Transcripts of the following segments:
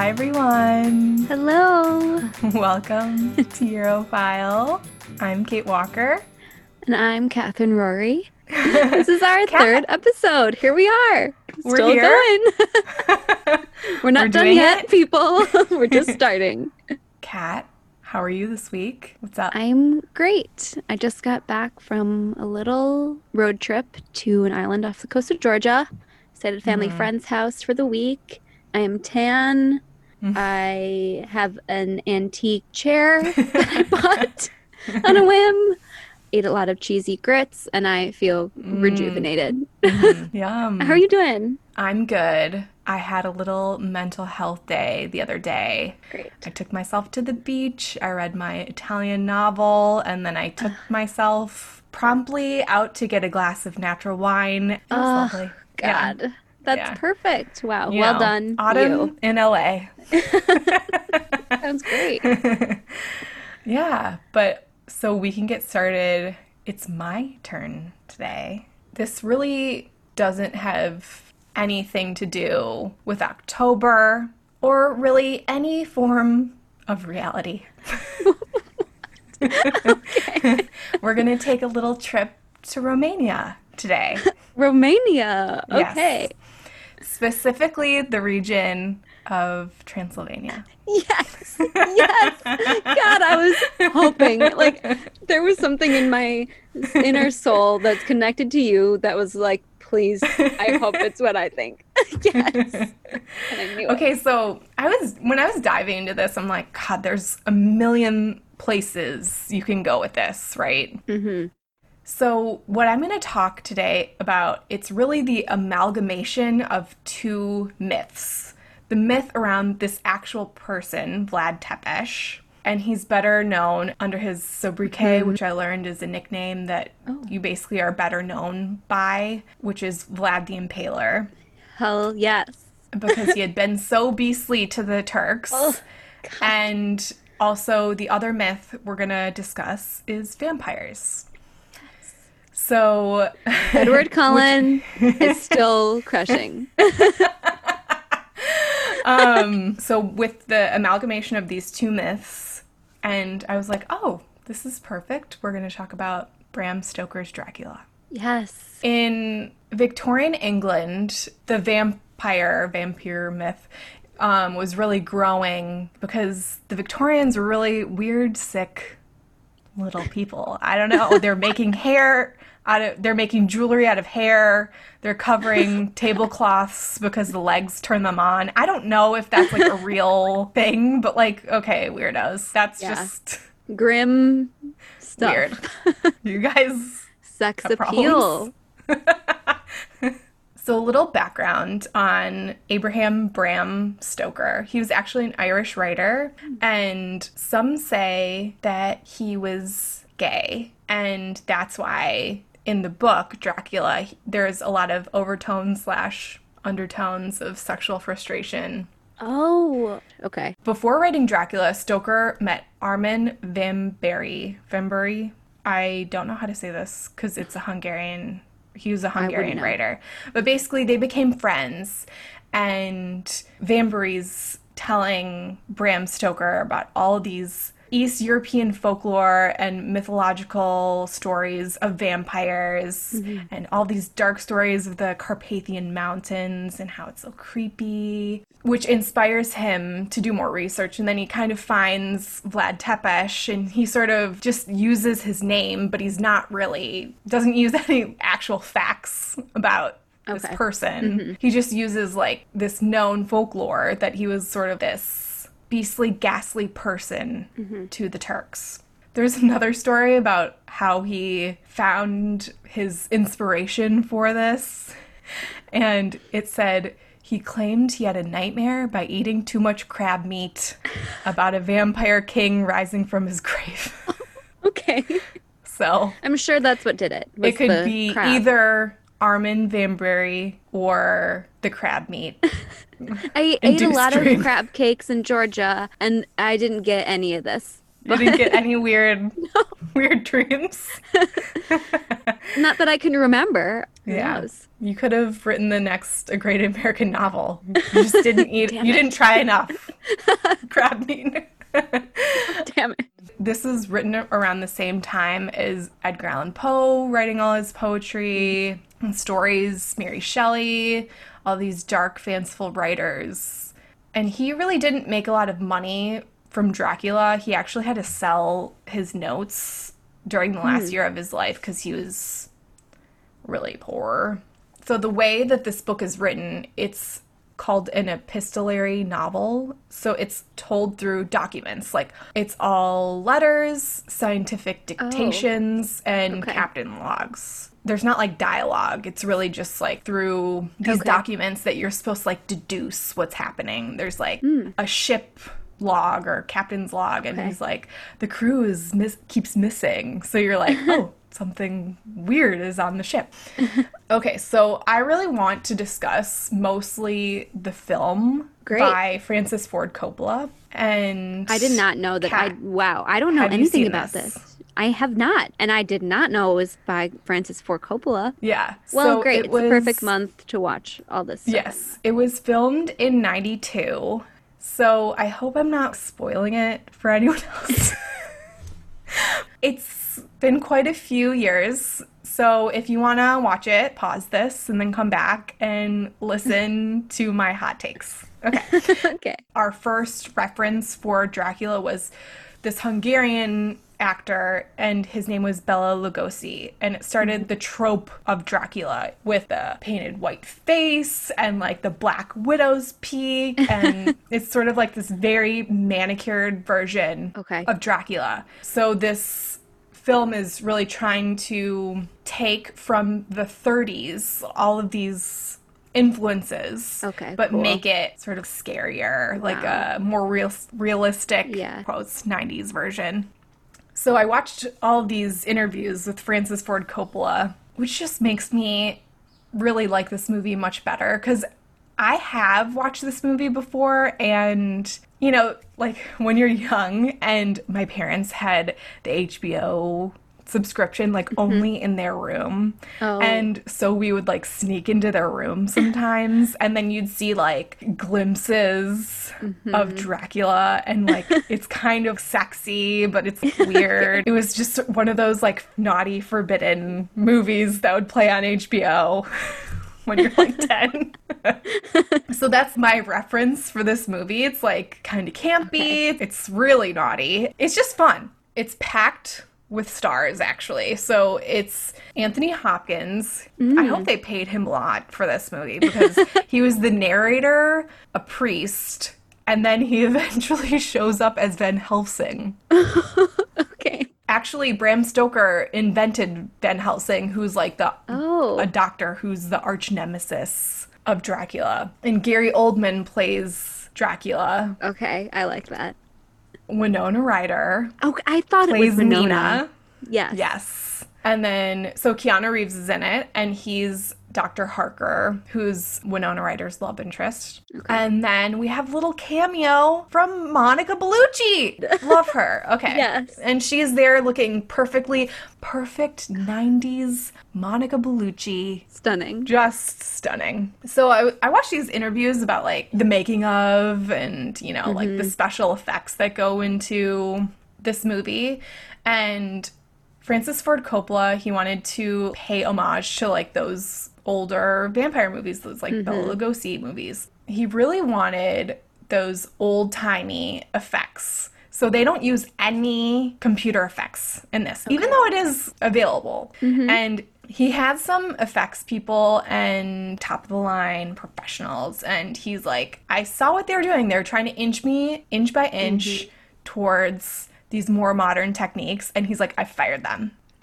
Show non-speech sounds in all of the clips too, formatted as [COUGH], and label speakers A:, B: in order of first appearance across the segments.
A: Hi, everyone.
B: Hello. [LAUGHS]
A: Welcome to Europhile. I'm Kate Walker.
B: And I'm Catherine Rory. [LAUGHS] this is our third episode. Here we are.
A: We're
B: Still
A: here.
B: going. [LAUGHS] We're not
A: We're
B: done yet,
A: it.
B: people. We're just starting.
A: Kat, how are you this week? What's up?
B: I'm great. I just got back from a little road trip to an island off the coast of Georgia. Stayed at a family
A: Mhm.
B: friend's house for the week. I am tan.
A: Mhm.
B: I have an antique chair [LAUGHS] that I bought on a whim. Ate a lot of cheesy grits, and I feel
A: Mm.
B: rejuvenated.
A: Mhm. [LAUGHS] Yum.
B: How are you doing?
A: I'm good. I had a little mental health day the other day.
B: Great.
A: I took myself to the beach. I read my Italian novel, and then I took myself promptly out to get a glass of natural wine. It was
B: Ugh,
A: lovely. Yeah.
B: That's
A: Yeah.
B: perfect. Wow,
A: You
B: well
A: know,
B: done.
A: Autumn in LA. [LAUGHS] [LAUGHS]
B: Sounds great. [LAUGHS]
A: yeah, but so we can get started. It's my turn today. This really doesn't have anything to do with October or really any form of reality. okay. We're going to take a little trip to Romania today.
B: Romania.
A: Yes.
B: Okay.
A: Specifically, the region of Transylvania.
B: Yes. Yes. God, I was hoping like there was something in my inner soul that's connected to you that was like, please, I hope it's what I think. [LAUGHS] yes. I knew it.
A: Okay, so I was when I was diving into this, I'm like, God, there's a million places you can go with this, right?
B: Mm-hmm.
A: So what I'm going to talk today about, it's really the amalgamation of two myths. The myth around this actual person, Vlad Tepes, and he's better known under his sobriquet, mm-hmm. which I learned is a nickname that
B: Oh.
A: you basically are better known by, which is Vlad the Impaler
B: Hell yes.
A: because he had been so [LAUGHS] beastly to the Turks.
B: Oh,
A: and also, the other myth we're going to discuss is vampires. So, [LAUGHS]
B: Edward Cullen [LAUGHS] is still crushing. [LAUGHS]
A: um, so with the amalgamation of these two myths, and I was like, oh, this is perfect. We're going to talk about Bram Stoker's Dracula.
B: Yes.
A: in Victorian England, the vampire vampire myth um, was really growing because the Victorians were really weird, sick little people. I don't know. They're making hair out of. They're making jewelry out of hair. They're covering [LAUGHS] tablecloths because the legs turn them on. I don't know if that's like a [LAUGHS] real thing, but like, okay, weirdos. That's
B: Yeah.
A: just
B: Grim stuff.
A: weird. [LAUGHS] You guys
B: Sex appeal.
A: So, a little background on Abraham Bram Stoker. He was actually an Irish writer, hmm. and some say that he was gay, and that's why in the book Dracula there's a lot of overtones slash undertones of sexual frustration.
B: Oh, okay.
A: Before writing Dracula, Stoker met Armin Vambery. Vambery? I don't know how to say this because it's a Hungarian. He was a Hungarian writer. But basically, they became friends, and Vambery's telling Bram Stoker about all these East European folklore and mythological stories of vampires mm-hmm. and all these dark stories of the Carpathian Mountains and how it's so creepy, which inspires him to do more research. And then he kind of finds Vlad Tepes and he sort of just uses his name, but he's not really, doesn't use [LAUGHS] any actual facts about this
B: Okay.
A: person. Mm-hmm. He just uses like this known folklore that he was sort of this beastly, ghastly person mm-hmm. to the Turks. There's another story about how he found his inspiration for this, and it said he claimed he had a nightmare by eating too much crab meat about a vampire king rising from his grave. [LAUGHS]
B: Okay.
A: so
B: I'm sure that's what did it.
A: it could be
B: crab.
A: either Armin Vambery or the crab meat. [LAUGHS]
B: I [LAUGHS] ate a lot of crab cakes in Georgia, and I didn't get any of this.
A: You didn't get [LAUGHS] any weird, weird dreams.
B: Not that I can remember. Who
A: Yeah.
B: knows?
A: You could have written the next A Great American Novel. You just didn't eat. You
B: it.
A: didn't try enough. Crab meat.
B: Damn it.
A: This is written around the same time as Edgar Allan Poe writing all his poetry and stories, Mary Shelley, all these dark, fanciful writers. And he really didn't make a lot of money from Dracula. He actually had to sell his notes during the last hmm. year of his life because he was really poor. So the way that this book is written, it's called an epistolary novel. So it's told through documents. Like it's all letters, scientific dictations, and
B: Okay.
A: captain logs. There's not like dialogue. It's really just like through these
B: Okay.
A: documents that you're supposed to like deduce what's happening. There's like
B: Hmm.
A: a ship log or captain's log and
B: Okay.
A: he's like the crew is miss- keeps missing. So you're like, [LAUGHS] "Oh, something weird is on the ship." [LAUGHS] Okay, so I really want to discuss mostly the film
B: Great.
A: by Francis Ford Coppola. And
B: I did not know that. I wow. I don't know anything about
A: this?
B: this. I have not, and I did not know it was by Francis Ford Coppola.
A: Yeah.
B: Well,
A: so
B: great.
A: it
B: It's the perfect month to watch all this. Stuff.
A: Yes, it was filmed in 92. So I hope I'm not spoiling it for anyone [LAUGHS] else. [LAUGHS] it's been quite a few years. So if you want to watch it, pause this and then come back and listen [LAUGHS] to my hot takes. Okay. [LAUGHS]
B: okay.
A: Our first reference for Dracula was this Hungarian actor, and his name was Bela Lugosi. And it started mm-hmm. the trope of Dracula with the painted white face and like the Black Widow's peak. [LAUGHS] And it's sort of like this very manicured version
B: Okay.
A: of Dracula. So this film is really trying to take from the 30s all of these influences
B: Okay,
A: but
B: cool.
A: make it sort of scarier like a more real realistic
B: Yeah.
A: quotes 90s version so i watched all these interviews with francis ford coppola which just makes me really like this movie much better because I have watched this movie before, and you know, like when you're young, and my parents had the HBO subscription like mm-hmm. only in their room.
B: Oh.
A: And so we would like sneak into their room sometimes and then you'd see like glimpses mm-hmm. of Dracula and like [LAUGHS] it's kind of sexy but it's [LAUGHS] weird. it was just one of those like naughty forbidden movies that would play on HBO. [LAUGHS] when you're like [LAUGHS] 10. [LAUGHS] so that's my reference for this movie. It's like kind of campy. It's really naughty. It's just fun. It's packed with stars actually. So it's Anthony Hopkins. I hope mm. they paid him a lot for this movie because [LAUGHS] he was the narrator, a priest, and then he eventually shows up as Van Helsing.
B: Okay.
A: Actually, Bram Stoker invented Van Helsing, who's like the
B: Oh.
A: a doctor who's the arch nemesis of Dracula. And Gary Oldman plays Dracula.
B: Okay. I like that.
A: Winona Ryder
B: Oh, I thought it was Winona.
A: Nina.
B: Yes.
A: Yes. And then, so Keanu Reeves is in it, and he's Dr. Harker, who's Winona Ryder's love interest. And then we have little cameo from Monica Bellucci. Love [LAUGHS] her. Okay.
B: Yes.
A: And she's there looking perfectly, perfect 90s Monica Bellucci
B: Stunning.
A: just stunning. So I, I watched these interviews about like the making of and, you know, like the mm-hmm. special effects that go into this movie. And Francis Ford Coppola, he wanted to pay homage to like those older vampire movies, those like Bela mm-hmm. Lugosi movies. He really wanted those old timey effects. So they don't use any computer effects in this, even though it is available. Mm-hmm. And he had some effects people and top of the line professionals. And he's like, I saw what they were doing. They were trying to inch me inch by inch mm-hmm. towards these more modern techniques. And he's like, I fired them. [LAUGHS]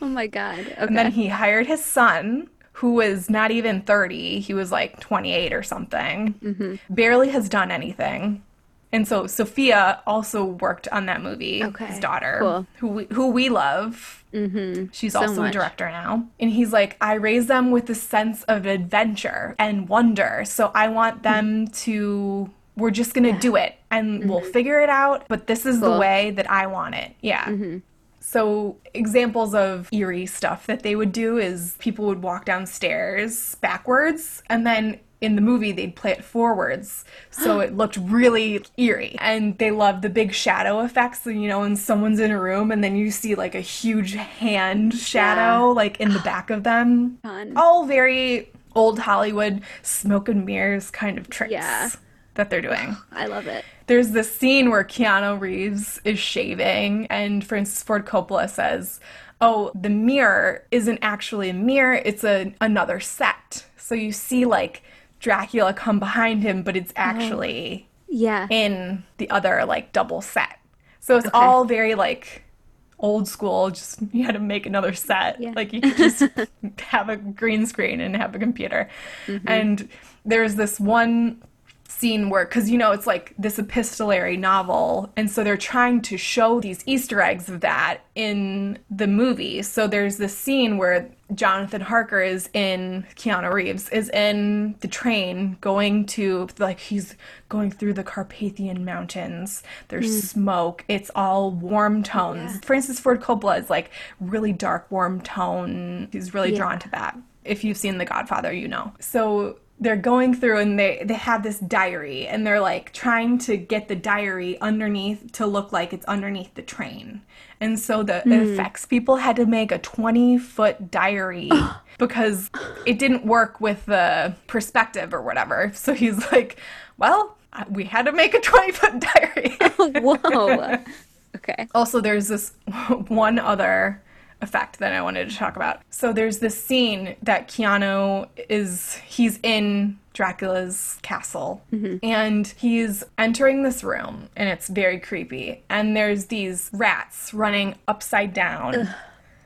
B: Oh my god. Okay.
A: And then he hired his son, who was not even 30. He was like 28 or something.
B: Mm-hmm.
A: Barely has done anything. And so Sofia also worked on that movie,
B: Okay,
A: his daughter,
B: cool.
A: who we, who we love. Mm-hmm. She's
B: So
A: also
B: much.
A: a director now. And he's like, I raise them with a sense of adventure and wonder. So I want them to we're just going to do it and we'll figure it out, but this is the way that I want it. Yeah. So, examples of eerie stuff that they would do is people would walk downstairs backwards, and then in the movie, they'd play it forwards. So it looked really eerie. And they loved the big shadow effects, you know, when someone's in a room and then you see like a huge hand shadow, like in the back of them.
B: Fun.
A: All very old Hollywood smoke and mirrors kind of tricks
B: Yeah.
A: That they're doing. [SIGHS]
B: I love it.
A: There's this scene where Keanu Reeves is shaving, and Francis Ford Coppola says, "Oh, the mirror isn't actually a mirror; it's a another set." So you see like Dracula come behind him, but it's actually
B: Yeah.
A: in the other like double set. So it's all very like old school. Just [LAUGHS] you had to make another set.
B: Yeah.
A: Like you could just [LAUGHS] have a green screen and have a computer. Mm-hmm. And there's this one scene where because you know it's like this epistolary novel and so they're trying to show these easter eggs of that in the movie. So there's this scene where jonathan harker is in keanu reeves is in the train going to like he's going through the carpathian mountains. There's hmm. smoke. It's all warm tones.
B: Yeah.
A: francis ford coppola is like really dark warm tone. He's really
B: Yeah.
A: drawn to that. If you've seen the godfather you know. So they're going through and they they have this diary and they're like trying to get the diary underneath to look like it's underneath the train and so the hmm. effects people had to make a 20 foot diary [GASPS] because it didn't work with the perspective or whatever so he's like well we had to make a 20 foot [LAUGHS] diary [LAUGHS]
B: Whoa. [LAUGHS] okay.
A: also, there's this one other effect that I wanted to talk about. So there's this scene that Keanu is he's in Dracula's castle mm-hmm. and he's entering this room and it's very creepy and there's these rats running upside down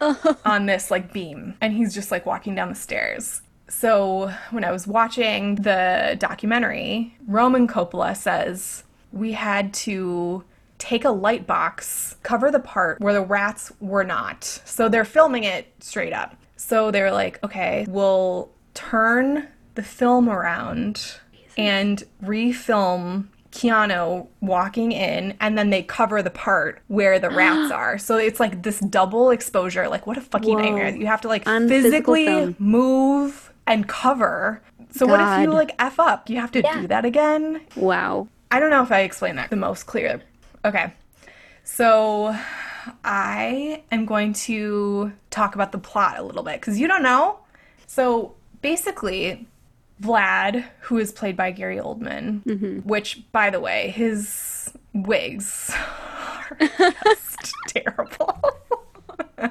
A: [LAUGHS] on this like beam and he's just like walking down the stairs. So when I was watching the documentary, Roman Coppola says we had to take a light box, cover the part where the rats were not. So they're filming it straight up. So they're like, okay, we'll turn the film around and refilm Keanu walking in, and then they cover the part where the rats [GASPS] are. So it's like this double exposure. Like, what a fucking
B: Whoa.
A: nightmare. You have to like
B: On
A: physically move and cover. So what if you like F up? You have to
B: Yeah.
A: do that again?
B: Wow.
A: I don't know if I explained that the most clear. Okay. So I am going to talk about the plot a little bit because you don't know. So basically, Vlad, who is played by Gary Oldman, mm-hmm. which, by the way, his wigs are [LAUGHS] just terrible. [LAUGHS]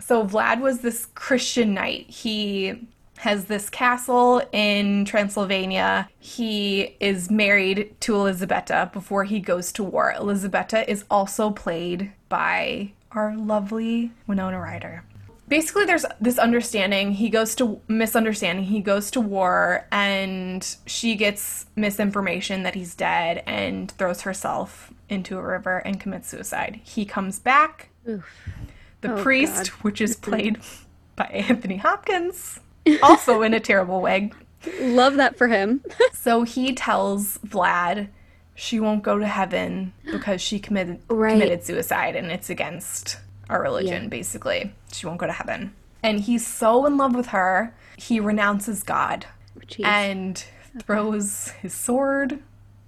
A: so Vlad was this Christian knight. He has this castle in Transylvania. He is married to Elisabetta before he goes to war. Elisabetta is also played by our lovely Winona Ryder. Basically, there's this understanding. He goes to misunderstanding. He goes to war, and she gets misinformation that he's dead and throws herself into a river and commits suicide. He comes back.
B: Oof.
A: The
B: Oh,
A: priest,
B: God.
A: which is played [LAUGHS] by Anthony Hopkins, also in a terrible way.
B: Love that for him. [LAUGHS]
A: So he tells Vlad she won't go to heaven because she committed
B: Right.
A: committed suicide and it's against our religion
B: Yeah.
A: basically. She won't go to heaven. And he's so in love with her, he renounces God
B: Jeez.
A: and throws his sword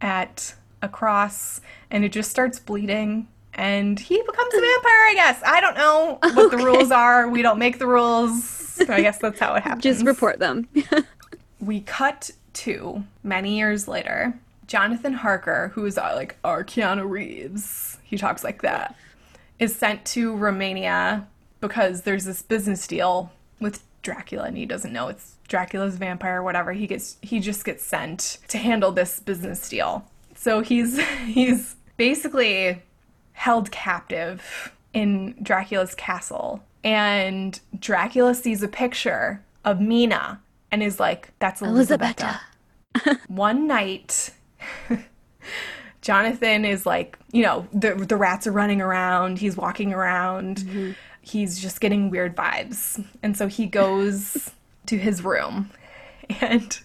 A: at a cross and it just starts bleeding and he becomes a vampire, I guess. I don't know what the [LAUGHS] rules are. We don't make the rules. [LAUGHS] So I guess that's how it happens
B: Just report them. [LAUGHS]
A: we cut to many years later. Jonathan Harker, who is uh, like our Keanu Reeves, he talks like that, is sent to Romania because there's this business deal with Dracula, and he doesn't know it's Dracula's vampire or whatever. He gets he just gets sent to handle this business deal. So he's [LAUGHS] he's basically held captive in Dracula's castle. And Dracula sees a picture of Mina and is like, that's. Elisabetta. [LAUGHS] One night, [LAUGHS] Jonathan is like, you know, the, the rats are running around, he's walking around, mm-hmm. he's just getting weird vibes. And so he goes to his room [LAUGHS] and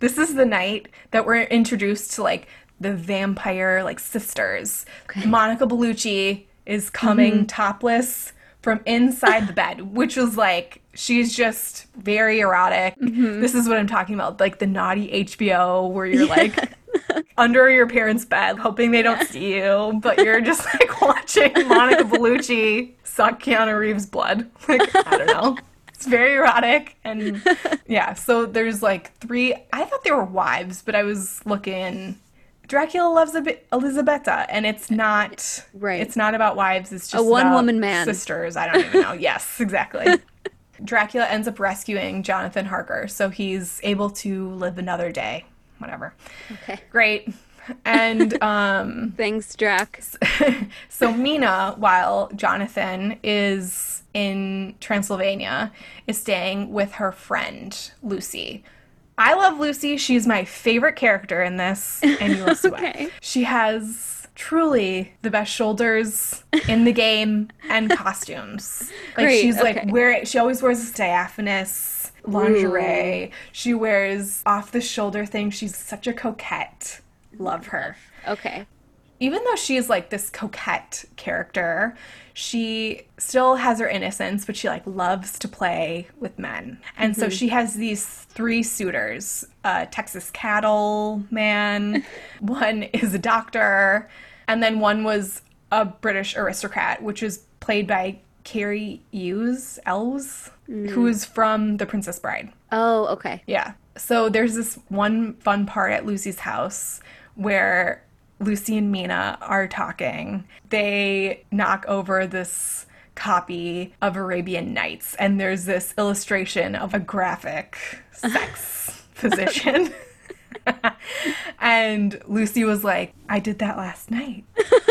A: this is the night that we're introduced to like the vampire like sisters. Monica Bellucci is coming mm-hmm. topless from inside the bed, which was like she's just very erotic. Mm-hmm. This is what I'm talking about, like the naughty HBO where you're like [LAUGHS] under your parents' bed, hoping they don't see you, but you're just [LAUGHS] like watching Monica [LAUGHS] Bellucci suck Keanu Reeves' blood. Like I don't know. It's very erotic and yeah, so there's like three I thought they were wives, but I was looking Dracula loves Elisabetta and it's not
B: Right.
A: It's not about wives, it's just
B: a
A: one-woman
B: man.
A: Sisters, I don't even know. [LAUGHS] yes, exactly. [LAUGHS] Dracula ends up rescuing Jonathan Harker, so he's able to live another day. Whatever.
B: Okay.
A: Great. And [LAUGHS] um
B: Thanks, Drac.
A: so Mina, while Jonathan is in Transylvania, is staying with her friend Lucy. I love Lucy. She's my favorite character in this, and you will [LAUGHS] see why.
B: Okay.
A: She has truly the best shoulders in the game and [LAUGHS] costumes. Like
B: Great,
A: she's like
B: okay.
A: wearing she always wears diaphanous lingerie. She wears off the shoulder thing. She's such a coquette. Love her
B: Okay.
A: Even though she's like this coquette character, she still has her innocence, but she like loves to play with men. And so mm-hmm. she has these three suitors a Texas cattle man, [LAUGHS] one is a doctor, and then one was a British aristocrat, which is played by Cary Hughes, Elwes, who's mm. from The Princess Bride.
B: Oh, okay.
A: Yeah. So there's this one fun part at Lucy's house where Lucy and Mina are talking. They knock over this copy of Arabian Nights, and there's this illustration of a graphic sex [LAUGHS] position. [LAUGHS] and Lucy was like, I did that last night,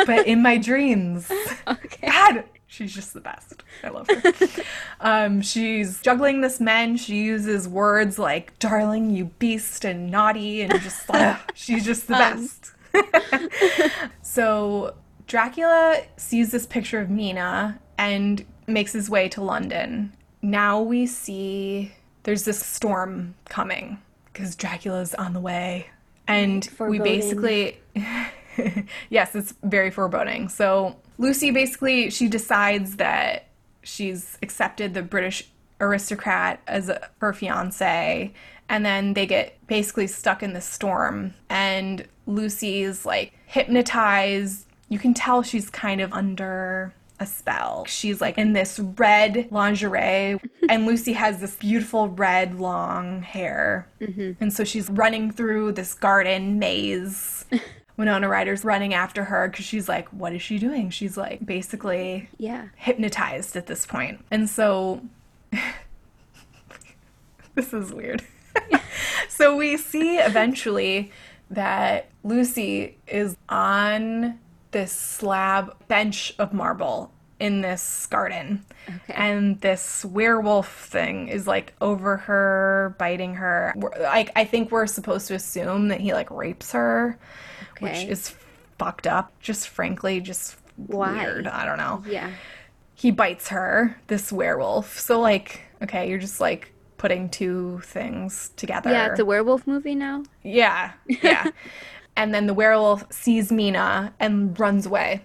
A: but in my dreams. [LAUGHS]
B: Okay.
A: God, she's just the best. I love her. um, she's juggling this man. She uses words like "darling," "you beast," and "naughty," and just like she's just the best. [LAUGHS] so Dracula sees this picture of Mina and makes his way to London. Now we see there's this storm coming because Dracula's on the way, and we basically [LAUGHS] yes, it's very foreboding. So Lucy basically she decides that she's accepted the British aristocrat as a, her fiance, and then they get basically stuck in the storm. And Lucy's like hypnotized. You can tell she's kind of under a spell. She's like in this red lingerie, [LAUGHS] and Lucy has this beautiful red long hair. Mm-hmm. And so she's running through this garden maze. [LAUGHS] Winona Ryder's running after her because she's like, what is she doing? She's like basically
B: Yeah.
A: hypnotized at this point. And so [LAUGHS] this is weird. [LAUGHS] so we see eventually that Lucy is on this slab bench of marble in this garden.
B: Okay.
A: And this werewolf thing is like over her, biting her. Like I think we're supposed to assume that he like rapes her, which is fucked up. Just frankly, just
B: Why?
A: weird. I don't know
B: Yeah.
A: He bites her, this werewolf. So like, okay, you're just like putting two things together.
B: Yeah, it's a werewolf movie now.
A: yeah, yeah. [LAUGHS] and then the werewolf sees Mina and runs away.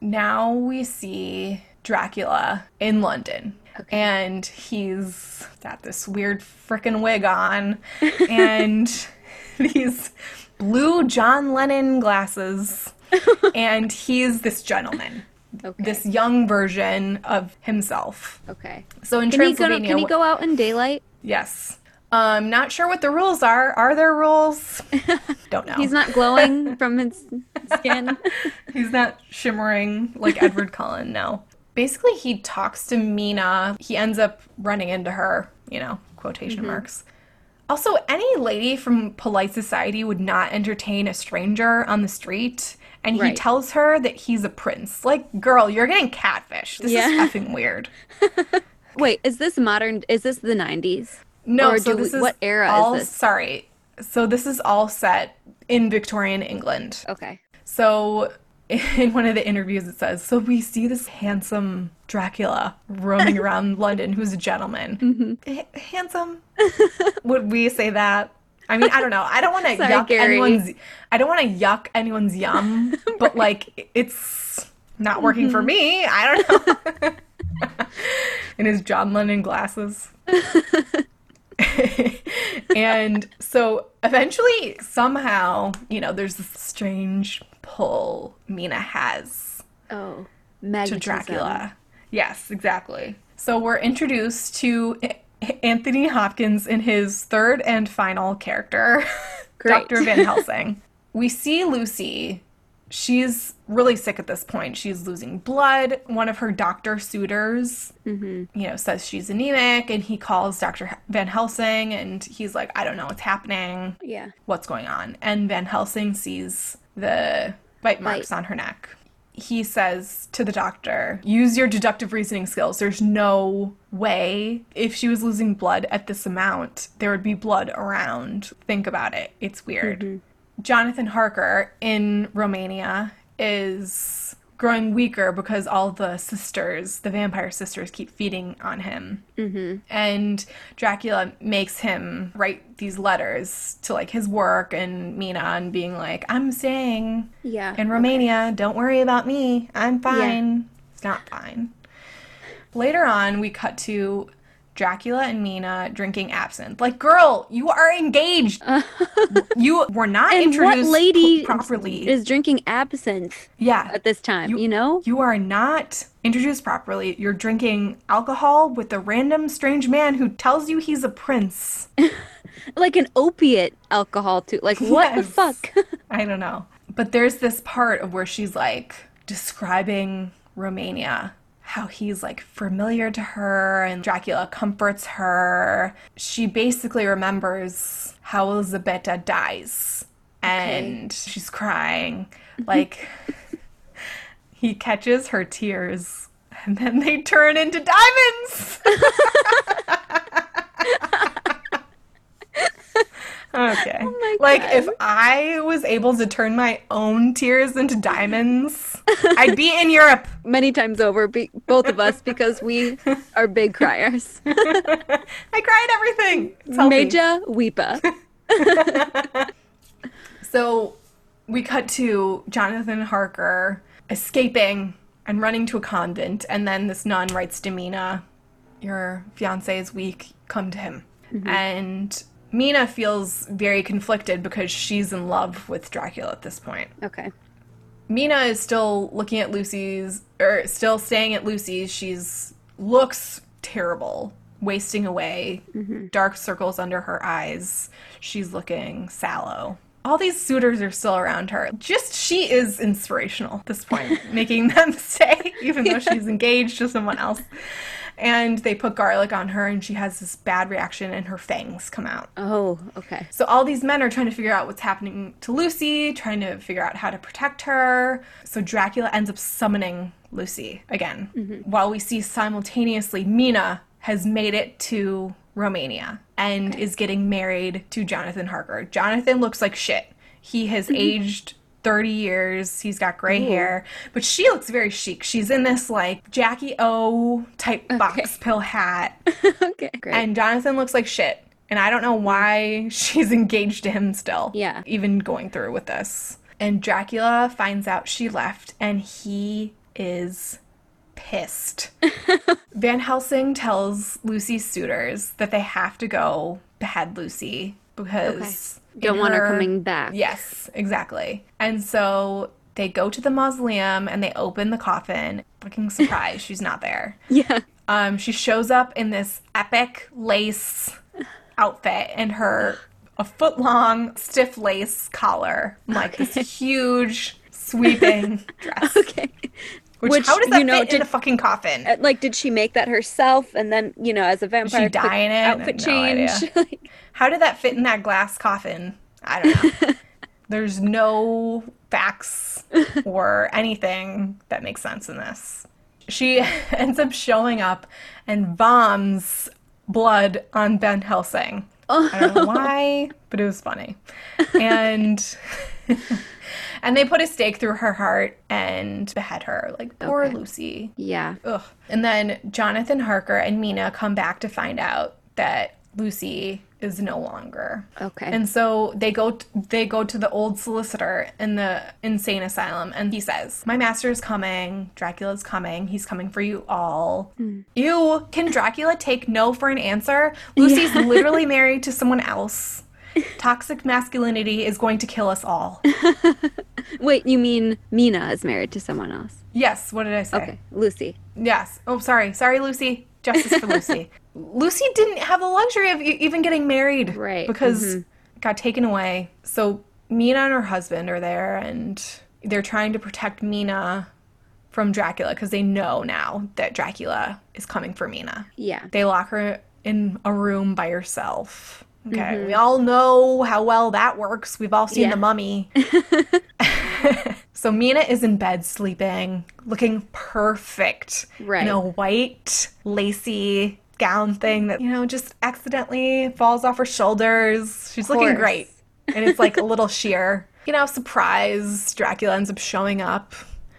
A: Now we see Dracula in London.
B: Okay.
A: And he's got this weird frickin' wig on [LAUGHS] and [LAUGHS] these blue John Lennon glasses. and he's this gentleman
B: Okay.
A: this young version of himself.
B: Okay.
A: So in
B: Can he go?
A: Transylvania,
B: Can he go out in daylight?
A: yes. Um, not sure what the rules are. Are there rules? [LAUGHS] Don't know.
B: He's not glowing [LAUGHS] from his skin. [LAUGHS]
A: He's not shimmering like Edward Cullen. No. Basically, he talks to Mina. He ends up running into her. You know, quotation
B: Mm-hmm.
A: marks. Also, any lady from polite society would not entertain a stranger on the street. And he
B: Right.
A: tells her that he's a prince. Like, girl, you're getting catfish. This
B: Yeah.
A: is [LAUGHS] effing weird.
B: Wait, is this modern? Is this the '90s?
A: No,
B: Or
A: so this
B: we-
A: is
B: what era is
A: all,
B: this?
A: Sorry. So this is all set in Victorian England.
B: Okay.
A: So [LAUGHS] in one of the interviews it says, So we see this handsome Dracula roaming [LAUGHS] around London who's a gentleman. Mm-hmm. H- handsome? Would we say that? I mean, I don't know. I don't want to [LAUGHS] yuck
B: Gary.
A: anyone's I don't want to yuck anyone's yum, [LAUGHS] but like it's not working for mm-hmm. me. I don't know. [LAUGHS] In his John Lennon glasses. and so eventually, somehow, you know, there's this strange pull Mina has
B: Oh,
A: to. Dracula. Yes, exactly. So we're introduced to Anthony Hopkins in his third and final character. [LAUGHS] Dr. Van Helsing. we see Lucy. She's really sick at this point. She's losing blood. One of her doctor suitors, mm-hmm. you know, says she's anemic, and he calls Dr. Van Helsing, and he's like, "I don't know what's happening
B: Yeah.
A: what's going on. And Van Helsing sees the bite marks
B: Bite.
A: on her neck. He says to the doctor, use your deductive reasoning skills. There's no way if she was losing blood at this amount, there would be blood around. Think about it. It's weird. Mm-hmm. Jonathan Harker in Romania is growing weaker because all the sisters, the vampire sisters, keep feeding on him. Mm-hmm. And Dracula makes him write these letters to like his work and Mina and being like, I'm staying
B: Yeah.
A: in Romania. Don't worry about me. I'm fine. It's not fine. Later on, we cut to Dracula and Mina drinking absinthe. Like, girl, you are engaged. Uh, [LAUGHS] you were not
B: and
A: introduced
B: what lady
A: pro- properly.
B: is drinking absinthe
A: yeah.
B: at this time? You, know?
A: You are not introduced properly. You're drinking alcohol with a random strange man who tells you he's a prince. [LAUGHS]
B: Like an opiate alcohol too. Like what the fuck? [LAUGHS]
A: I don't know. But there's this part of where she's like describing Romania, how he's like familiar to her, and Dracula comforts her. She basically remembers how Elisabetta dies, and she's crying. Like, [LAUGHS] he catches her tears, and then they turn into diamonds. [LAUGHS] [LAUGHS] Okay.
B: Oh
A: like if I was able to turn my own tears into diamonds, I'd be in Europe. [LAUGHS]
B: Many times over, be- both of us, because we [LAUGHS] are big criers. [LAUGHS]
A: I cried everything.
B: Major weeper.
A: So we cut to Jonathan Harker escaping and running to a convent, and then this nun writes to Mina, Your fiance is weak, come to him. Mm-hmm. And Mina feels very conflicted because she's in love with Dracula at this point.
B: Okay.
A: Mina is still looking at Lucy's, or still staying at Lucy's. She's looks terrible, wasting away, mm-hmm. dark circles under her eyes. She's looking sallow. All these suitors are still around her. Just she is inspirational at this point, [LAUGHS] making them [LAUGHS] stay, even though she's engaged to someone else. And they put garlic on her, and she has this bad reaction, and her fangs come out.
B: Oh, okay.
A: So all these men are trying to figure out what's happening to Lucy, trying to figure out how to protect her. So Dracula ends up summoning Lucy again. Mm-hmm. While we see simultaneously Mina has made it to Romania and is getting married to Jonathan Harker. Jonathan looks like shit. He has mm-hmm. aged 30 years. He's got gray mm-hmm. hair, but she looks very chic. She's in this like Jackie O type box pill hat. [LAUGHS]
B: okay. Great.
A: And Jonathan looks like shit. And I don't know why [LAUGHS] she's engaged to him still.
B: Yeah.
A: Even going through with this. And Dracula finds out she left and he is pissed. [LAUGHS] Van Helsing tells Lucy's suitors that they have to go behead Lucy because
B: Don't
A: in
B: want her coming back.
A: Yes, exactly. And so they go to the mausoleum and they open the coffin. Fucking surprise, [LAUGHS] she's not there.
B: yeah.
A: Um, she shows up in this epic lace outfit and her a foot long stiff lace collar, like this huge sweeping [LAUGHS] dress.
B: Okay.
A: Which,
B: Which,
A: how does that
B: you know,
A: fit in
B: did-
A: a fucking coffin?
B: Uh, Like, did she make that herself? And then, you know, as a vampire,
A: she
B: die
A: in it?
B: outfit
A: No
B: change. [LAUGHS] Like,
A: How did that fit in that glass coffin? I don't know. [LAUGHS] There's no facts or anything that makes sense in this. She [LAUGHS] ends up showing up and bombs blood on Van Helsing. I don't know why, but it was funny. And and they put a stake through her heart and behead her. Like, poor
B: Okay.
A: Lucy.
B: Yeah.
A: Ugh. And then Jonathan Harker and Mina come back to find out that Lucy is no longer.
B: Okay.
A: And so they go t- they go to the old solicitor in the insane asylum and he says, "My master is coming. Dracula's coming. He's coming for you all." Hmm. Ew, can Dracula take no for an answer? Lucy's [LAUGHS] literally married to someone else. Toxic masculinity is going to kill us all. [LAUGHS]
B: Wait, you mean Mina is married to someone else?
A: Yes, what did I say?
B: Okay. Lucy.
A: Yes. Oh, sorry. Sorry, Lucy. Justice for Lucy. [LAUGHS] Lucy didn't have the luxury of even getting married.
B: Right,
A: Because it got taken away. So Mina and her husband are there and they're trying to protect Mina from Dracula because they know now that Dracula is coming for Mina.
B: Yeah.
A: They lock her in a room by herself. Okay. We all know how well that works. We've all seen
B: Yeah.
A: the mummy. [LAUGHS] so Mina is in bed sleeping, looking perfect.
B: Right.
A: In a white, lacy gown thing that, you know, just accidentally falls off her shoulders. She's looking great. And it's like a little [LAUGHS] sheer. You know, surprise. Dracula ends up showing up.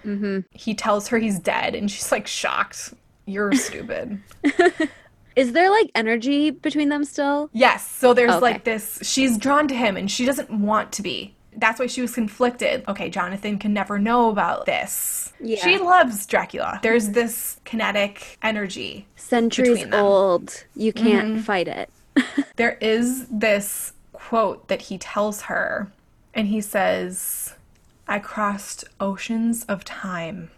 B: Mm-hmm.
A: He tells her he's dead, and she's like shocked. You're stupid. [LAUGHS]
B: Is there like energy between them still?
A: Yes. So there's
B: Okay.
A: like this, she's drawn to him and she doesn't want to be. That's why she was conflicted. Okay, Jonathan can never know about this.
B: Yeah.
A: She loves Dracula. There's this kinetic energy.
B: Centuries
A: Between them. Mm-hmm.
B: old. You can't fight it. [LAUGHS]
A: There is this quote that he tells her, and he says, I crossed oceans of time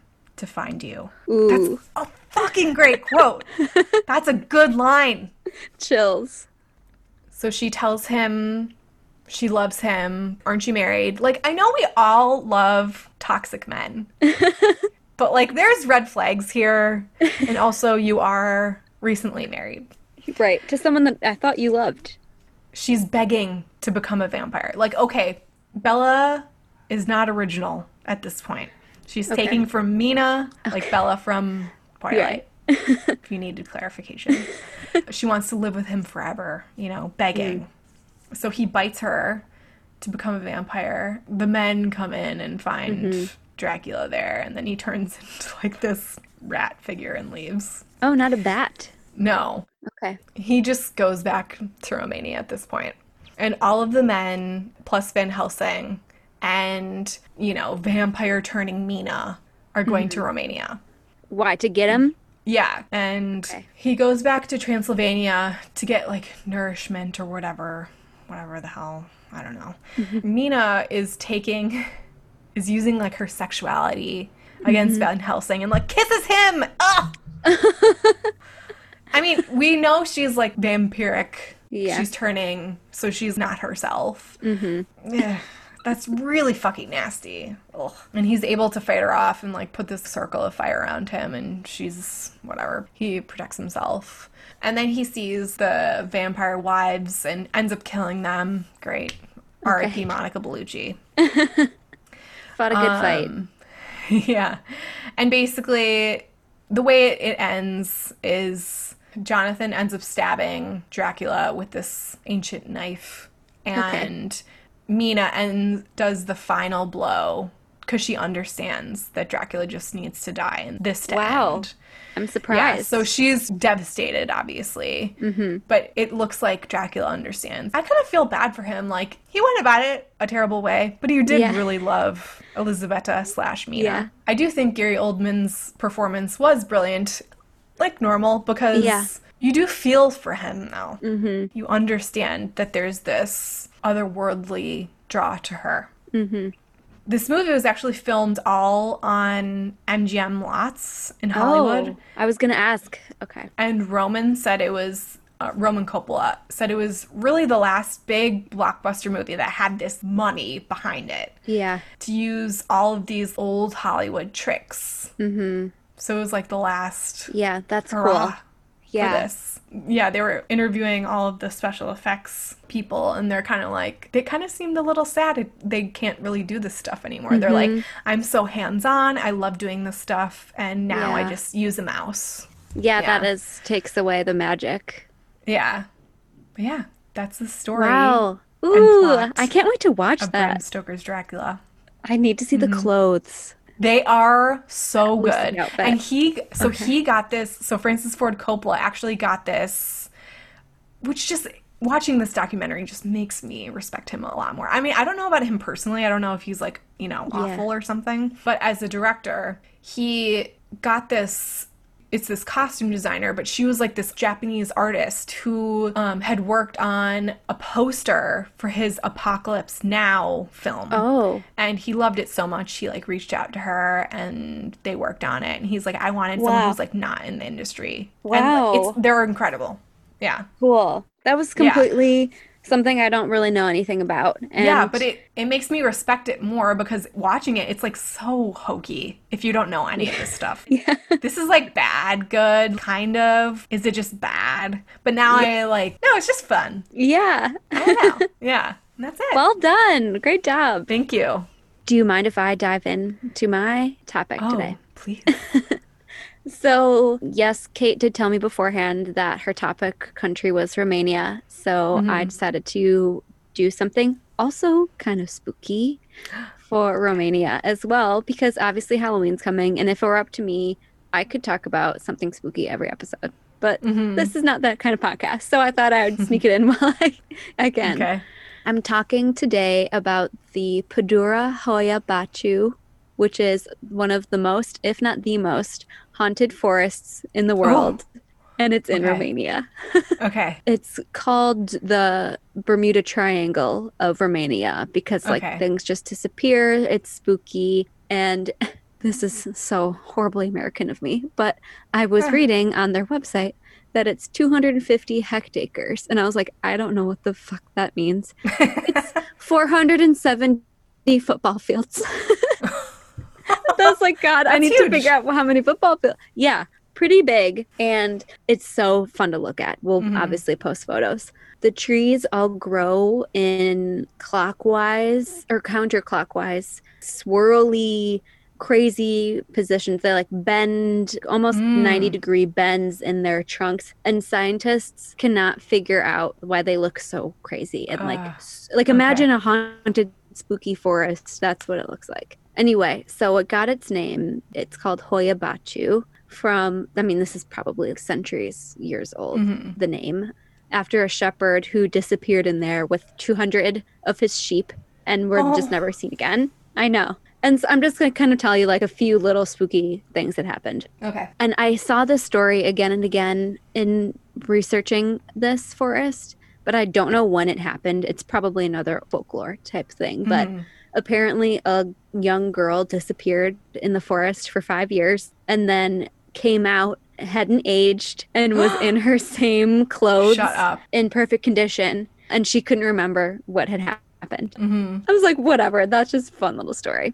A: to find you.
B: Ooh,
A: A fucking great quote. [LAUGHS] That's a good line.
B: chills.
A: So she tells him she loves him. Aren't you married? Like, I know we all love toxic men, [LAUGHS] but like, there's red flags here. And also, you are recently married.
B: Right. To someone that I thought you loved.
A: She's begging to become a vampire. Like, okay, Bella is not original at this point. She's
B: Okay.
A: taking from Mina, like Bella from Twilight. [LAUGHS] if you needed clarification. she wants to live with him forever, you know, begging. So he bites her to become a vampire. The men come in and find mm-hmm. Dracula there, and then he turns [LAUGHS] into like this rat figure and leaves.
B: Oh, not a bat.
A: No,
B: Okay.
A: he just goes back to Romania at this point. And all of the men, plus Van Helsing, and, you know, vampire turning Mina, are going to mm-hmm. Romania.
B: Why? To get him?
A: Yeah, and
B: Okay.
A: he goes back to Transylvania to get like nourishment or whatever, whatever the hell, I don't know. Mm-hmm. Mina is taking, [LAUGHS] is using like her sexuality against mm-hmm. Van Helsing and like kisses him. Ugh! [LAUGHS] I mean, we know she's like vampiric.
B: Yeah.
A: She's turning, so she's not herself. Mm-hmm. Yeah. That's really fucking nasty. Ugh. And he's able to fight her off and like put this circle of fire around him, and she's whatever. He protects himself. And then he sees the vampire wives and ends up killing them. Great. R.I.P. Monica Bellucci. [LAUGHS]
B: Fought a good fight.
A: Um, [LAUGHS] yeah. And basically, the way it, it ends is Jonathan ends up stabbing Dracula with this ancient knife. And Mina and does the final blow because she understands that Dracula just needs to die and this to
B: Wow.
A: end.
B: I'm
A: Yeah,
B: surprised.
A: so she's devastated, obviously. Mm-hmm. But it looks like Dracula understands. I kind of feel bad for him. Like, he went about it a terrible way, but he did
B: Yeah.
A: really love Elisabetta slash Mina.
B: Yeah.
A: I do think Gary Oldman's performance was brilliant, like normal, because
B: Yeah.
A: You do feel for him though. Mm-hmm. You understand that there's this otherworldly draw to her. Mm-hmm. This movie was actually filmed all on MGM lots in Hollywood.
B: Oh, I was gonna ask. Okay.
A: And Roman said it was uh, Roman Coppola said it was really the last big blockbuster movie that had this money behind it
B: Yeah.
A: to use all of these old Hollywood tricks. Mm-hmm. So it was like the last
B: Yeah, that's
A: hurrah
B: cool. Yeah.
A: for this. Yeah, they were interviewing all of the special effects people, and they're kind of like, they kind of seemed a little sad. They can't really do this stuff anymore. They're
B: Mm-hmm.
A: like, I'm so hands on. I love doing this stuff, and now I just use a mouse.
B: Yeah, that
A: Yeah.
B: is takes away the magic.
A: Yeah. But yeah, that's the story.
B: Wow. Ooh, I can't wait to watch
A: of Bram
B: that.
A: Stoker's Dracula.
B: I need to see
A: Mm-hmm.
B: the clothes.
A: They are so good. And he so he got this so Francis Ford Coppola actually got this which just watching this documentary just makes me respect him a lot more. I mean, I don't know about him personally. I don't know if he's like, you know, awful or something, but as a director, he got this it's this costume designer, but she was like this Japanese artist who um, had worked on a poster for his Apocalypse Now film.
B: Oh,
A: and he loved it so much he like reached out to her and they worked on it. And he's like i wanted someone who's like not in the industry. And
B: Wow.
A: like, it's they're incredible. Yeah.
B: Cool. That was completely something I don't really know anything about. And
A: yeah but it it makes me respect it more because watching it it's like so hokey if you don't know any of this stuff [LAUGHS]
B: Yeah.
A: this is like bad good kind of is it just bad but now i like no it's just fun
B: yeah.
A: i don't know yeah that's it
B: Well done. Great job.
A: thank you
B: Do you mind if I dive in to my topic
A: oh
B: today?
A: please [LAUGHS]
B: So, yes, Kate did tell me beforehand that her topic country was Romania. So,
A: Mm-hmm.
B: I decided to do something also kind of spooky [GASPS] for Romania as well, because obviously Halloween's coming. And if it were up to me, I could talk about something spooky every episode. But
A: Mhm.
B: this is not that kind of podcast. So, I thought I would sneak it in [LAUGHS] while I, I can.
A: okay
B: I'm talking today about the Padurea Hoia Baciu, which is one of the most, if not the most, haunted forests in the world. Oh. And it's in
A: Okay.
B: Romania. [LAUGHS]
A: okay
B: It's called the Bermuda Triangle of Romania because, like,
A: Okay.
B: things just disappear. It's spooky. And [LAUGHS] this is so horribly American of me, but I was reading on their website that it's 250 hectares. And I was like, I don't know what the fuck that means. [LAUGHS] It's 470 football fields. [LAUGHS] I was like, God, I need
A: huge.
B: to figure out how many football fields. Yeah, pretty big. And it's so fun to look at. We'll
A: Mhm.
B: obviously post photos. The trees all grow in clockwise or counterclockwise, swirly, crazy positions. They like bend almost
A: Mm.
B: 90 degree bends in their trunks. And scientists cannot figure out why they look so crazy. And like,
A: Ah,
B: like imagine a haunted spooky forest. That's what it looks like. Anyway, so it got its name. It's called Hoia Baciu from, I mean, this is probably centuries years old,
A: mhm.
B: the name, after a shepherd who disappeared in there with 200 of his sheep and were
A: Oh.
B: just never seen again. I know. And so I'm just going to kind of tell you like a few little spooky things that happened.
A: Okay.
B: And I saw this story again and again in researching this forest, but I don't know when it happened. It's probably another folklore type thing. But
A: Mhm.
B: apparently, a young girl disappeared in the forest for five years and then came out, hadn't aged, and was [GASPS] in her same clothes in perfect condition. And she couldn't remember what had happened.
A: hmm
B: I was like, whatever, that's just a fun little story.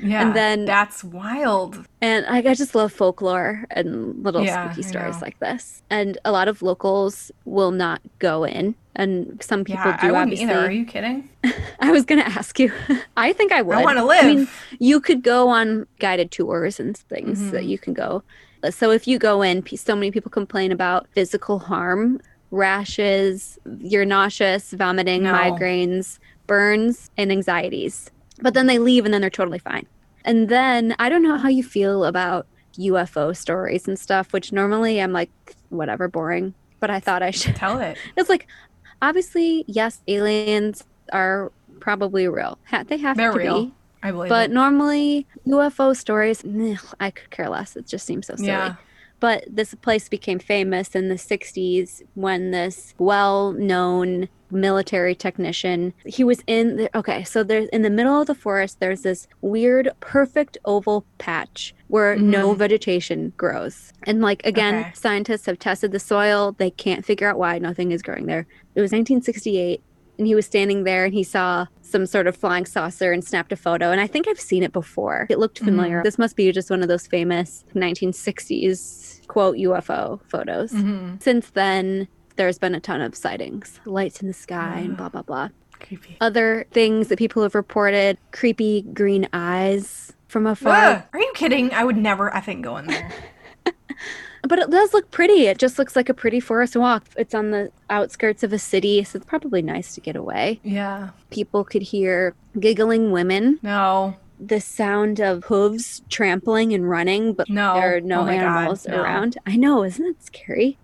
A: Yeah.
B: And then-
A: that's wild.
B: And I, I just love folklore and little
A: Yeah,
B: spooky stories like this. And a lot of locals will not go in, and some people
A: yeah,
B: do.
A: I
B: obviously,
A: either. Are you kidding? [LAUGHS]
B: I was going to ask you. [LAUGHS] I think I would.
A: I want to live.
B: I mean, you could go on guided tours and things that
A: Mhm.
B: you can go. So if you go in, so many people complain about physical harm, rashes, you're nauseous, vomiting,
A: No.
B: migraines, burns, and anxieties. But then they leave and then they're totally fine. And then I don't know how you feel about UFO stories and stuff, which normally I'm like, whatever, boring. But I thought I should.
A: Tell it. [LAUGHS]
B: It's like, obviously, yes, aliens are probably real. They have
A: They're
B: to
A: real.
B: be.
A: I believe
B: But
A: it.
B: normally, UFO stories, I could care less. It just seems so silly.
A: Yeah.
B: But this place became famous in the 60s when this well known military technician. He was in the, okay so there's in the middle of the forest there's this weird perfect oval patch where no vegetation grows. And like again
A: Okay.
B: scientists have tested the soil. They can't figure out why nothing is growing there. It was 1968 and he was standing there and he saw some sort of flying saucer and snapped a photo. And i think i've seen it before. It looked familiar. This must be just one of those famous 1960s quote ufo photos.
A: Mhm.
B: since then there's been a ton of sightings lights in the sky and blah blah blah
A: Creepy.
B: other things that people have reported creepy green eyes from afar
A: Ah, are you kidding? I would never, I think, go in there. [LAUGHS]
B: but it does look pretty. It just looks like a pretty forest walk. It's on the outskirts of a city, so it's probably nice to get away.
A: Yeah.
B: People could hear giggling women,
A: No.
B: the sound of hooves trampling and running, but
A: No.
B: there are no
A: Oh my God,
B: animals
A: no.
B: around. I know, isn't that scary?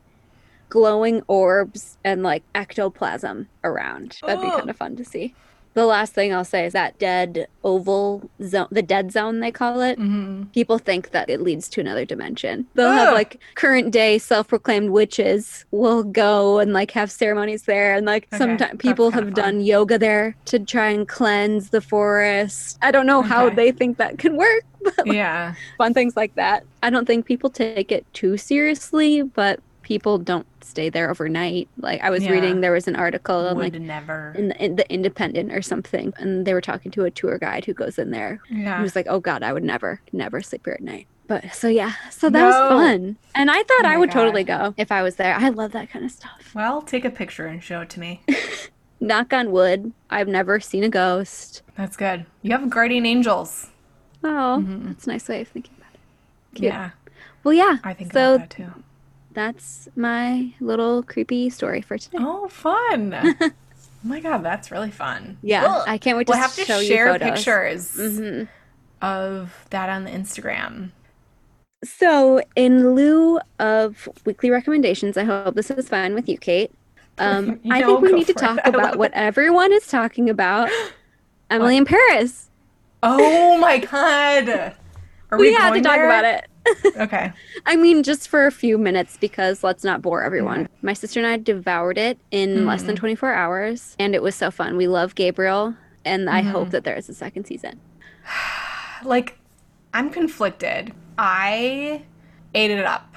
B: Glowing orbs and like ectoplasm around. That'd be
A: Ugh.
B: kind of fun to see. The last thing I'll say is that dead oval zone, the dead zone they call it.
A: hmm
B: People think that it leads to another dimension. They'll have like current day self-proclaimed witches will go and like have ceremonies there, and like
A: Okay,
B: sometimes people have done yoga there to try and cleanse the forest. I don't know how they think that can work, [LAUGHS] but like,
A: Yeah.
B: fun things like that. I don't think people take it too seriously, but people don't stay there overnight. Like I was
A: Yeah.
B: reading, there was an article on like
A: never.
B: in the, in the Independent or something, and they were talking to a tour guide who goes in there
A: Yeah.
B: he was like, "Oh God, I would never, never sleep here at night." But so yeah, so that was fun, and I thought
A: Oh
B: I would
A: God.
B: totally go if I was there. I love that kind of stuff.
A: well, take a picture and show it to me. [LAUGHS]
B: Knock on wood, I've never seen a ghost.
A: That's good. You have guardian angels.
B: Oh, mm-hmm. that's a nice way of thinking about it. Cute.
A: Yeah.
B: Well, yeah.
A: I think
B: so.
A: about that too.
B: That's my little creepy story for today.
A: Oh, fun. [LAUGHS] oh my god, that's really fun.
B: yeah. I can't wait to
A: We'll have to
B: show
A: share
B: you photos.
A: pictures
B: hmm
A: of that on the Instagram.
B: So, in lieu of weekly recommendations, I hope this is fine with you, Kate. [LAUGHS] Um,
A: You
B: I think we need to
A: for it. [LAUGHS]
B: talk about what
A: it.
B: everyone is talking about. [GASPS] Emily in Paris.
A: Oh my god. Are
B: we,
A: we,
B: had to talk
A: there?
B: about it.
A: Okay. [LAUGHS]
B: I mean, just for a few minutes because let's not bore everyone. My sister and I devoured it in less
A: Mm.
B: than 24 hours, and it was so fun. We love Gabriel, and I
A: Mm-hmm.
B: hope that there is a second season. [SIGHS]
A: Like, I'm conflicted. I ate it up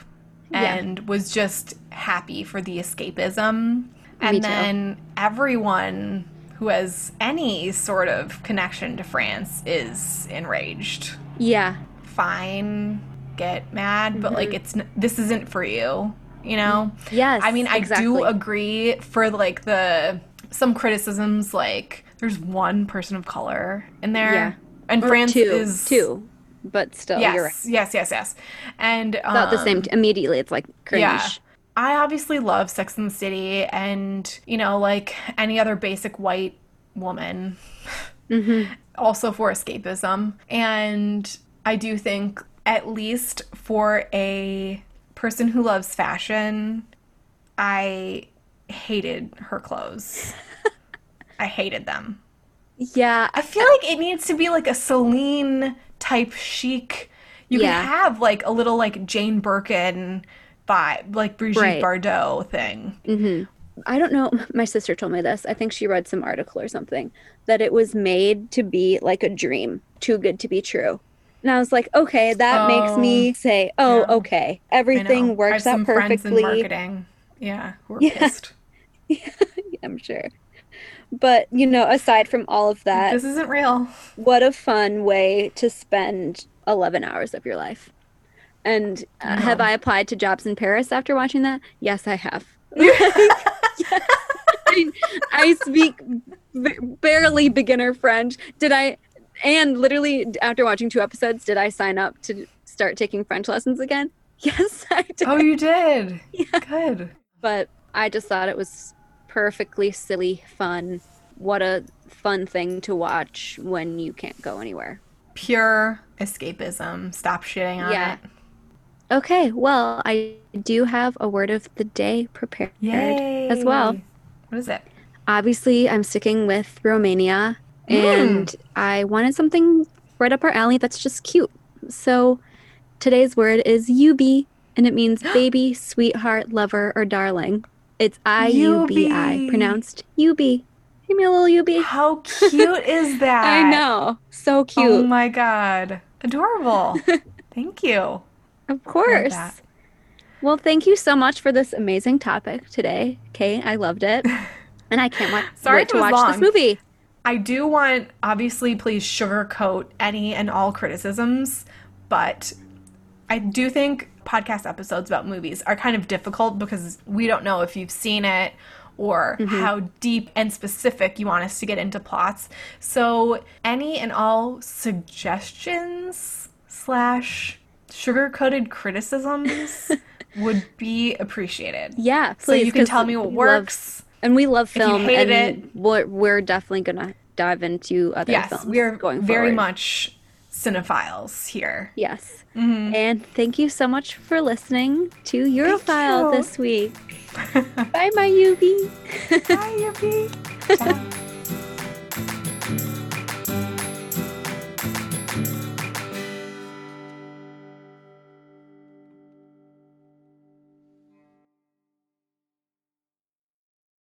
B: Yeah.
A: and was just happy for the escapism. And
B: Me too.
A: then everyone who has any sort of connection to France is enraged.
B: Yeah,
A: Fine, get mad, but
B: Mm-hmm.
A: like it's this isn't for you, you know?
B: yes.
A: I mean, I
B: exactly.
A: do agree for like the some criticisms like there's one person of color in there.
B: Yeah.
A: And
B: Or
A: France
B: two,
A: is
B: two, but still,
A: Yes,
B: you're right.
A: yes, yes, yes. And
B: About the same.
A: um,
B: T- immediately, it's like cringe.
A: yeah. I obviously love Sex and the City, and you know, like any other basic white woman,
B: Mm-hmm. [LAUGHS]
A: also for escapism. And I do think, at least for a person who loves fashion, I hated her clothes. [LAUGHS] I hated them.
B: Yeah,
A: I feel like it needs to be like a Celine type chic. You
B: Yeah.
A: can have like a little like Jane Birkin vibe, like Brigitte
B: Right.
A: Bardot thing. Mm-hmm.
B: I don't know. [LAUGHS] My sister told me this. I think she read some article or something that it was made to be like a dream, too good to be true. And I was like, okay, that makes
A: Oh,
B: me say, oh,
A: yeah.
B: okay, everything works out perfectly.
A: marketing. Yeah, who are [LAUGHS]
B: Yeah.
A: pissed. [LAUGHS]
B: I'm sure. But, you know, aside from all of that,
A: This isn't real.
B: what a fun way to spend 11 hours of your life. And uh,
A: I
B: have. I applied to jobs in Paris after watching that? Yes, I have. [LAUGHS] I, mean, I speak b- barely beginner French. Did I, and literally after watching two episodes, did I sign up to start taking French lessons again? [LAUGHS] Yes, I did.
A: Oh, you did. [LAUGHS]
B: Yeah.
A: Good.
B: But I just thought it was perfectly silly fun. What a fun thing to watch when you can't go anywhere.
A: Pure escapism. Stop shitting on
B: Yeah.
A: it.
B: Okay, well, I do have a word of the day prepared
A: Yay.
B: as well.
A: What is it?
B: Obviously, I'm sticking with Romania,
A: Mm.
B: and I wanted something right up our alley that's just cute. So today's word is iubi, and it means [GASPS] baby, sweetheart, lover, or darling. It's I U B I, pronounced iubi. Give me a little iubi.
A: How [LAUGHS] cute is that?
B: I know, so cute.
A: Oh my god. Adorable. [LAUGHS] Thank you.
B: of course. Well, thank you so much for this amazing topic today, Kate. I loved it, [LAUGHS] and I can't wa-
A: Sorry
B: wait to watch this movie.
A: I do want, obviously, please sugarcoat any and all criticisms, but I do think podcast episodes about movies are kind of difficult because we don't know if you've seen it or how deep and specific you want us to get into plots. So, any and all suggestions slash sugar coated criticisms [LAUGHS] would be appreciated.
B: Yeah,
A: So you can tell me what works.
B: And we love film, and
A: it-
B: we're, we're definitely gonna dive into other
A: Yes,
B: films.
A: we're
B: going
A: very
B: forward.
A: much cinephiles here.
B: Yes.
A: Mhm.
B: And thank you so much for listening to Europhile this week. [LAUGHS] Bye, my Iubi.
A: Bye. Ciao. [LAUGHS]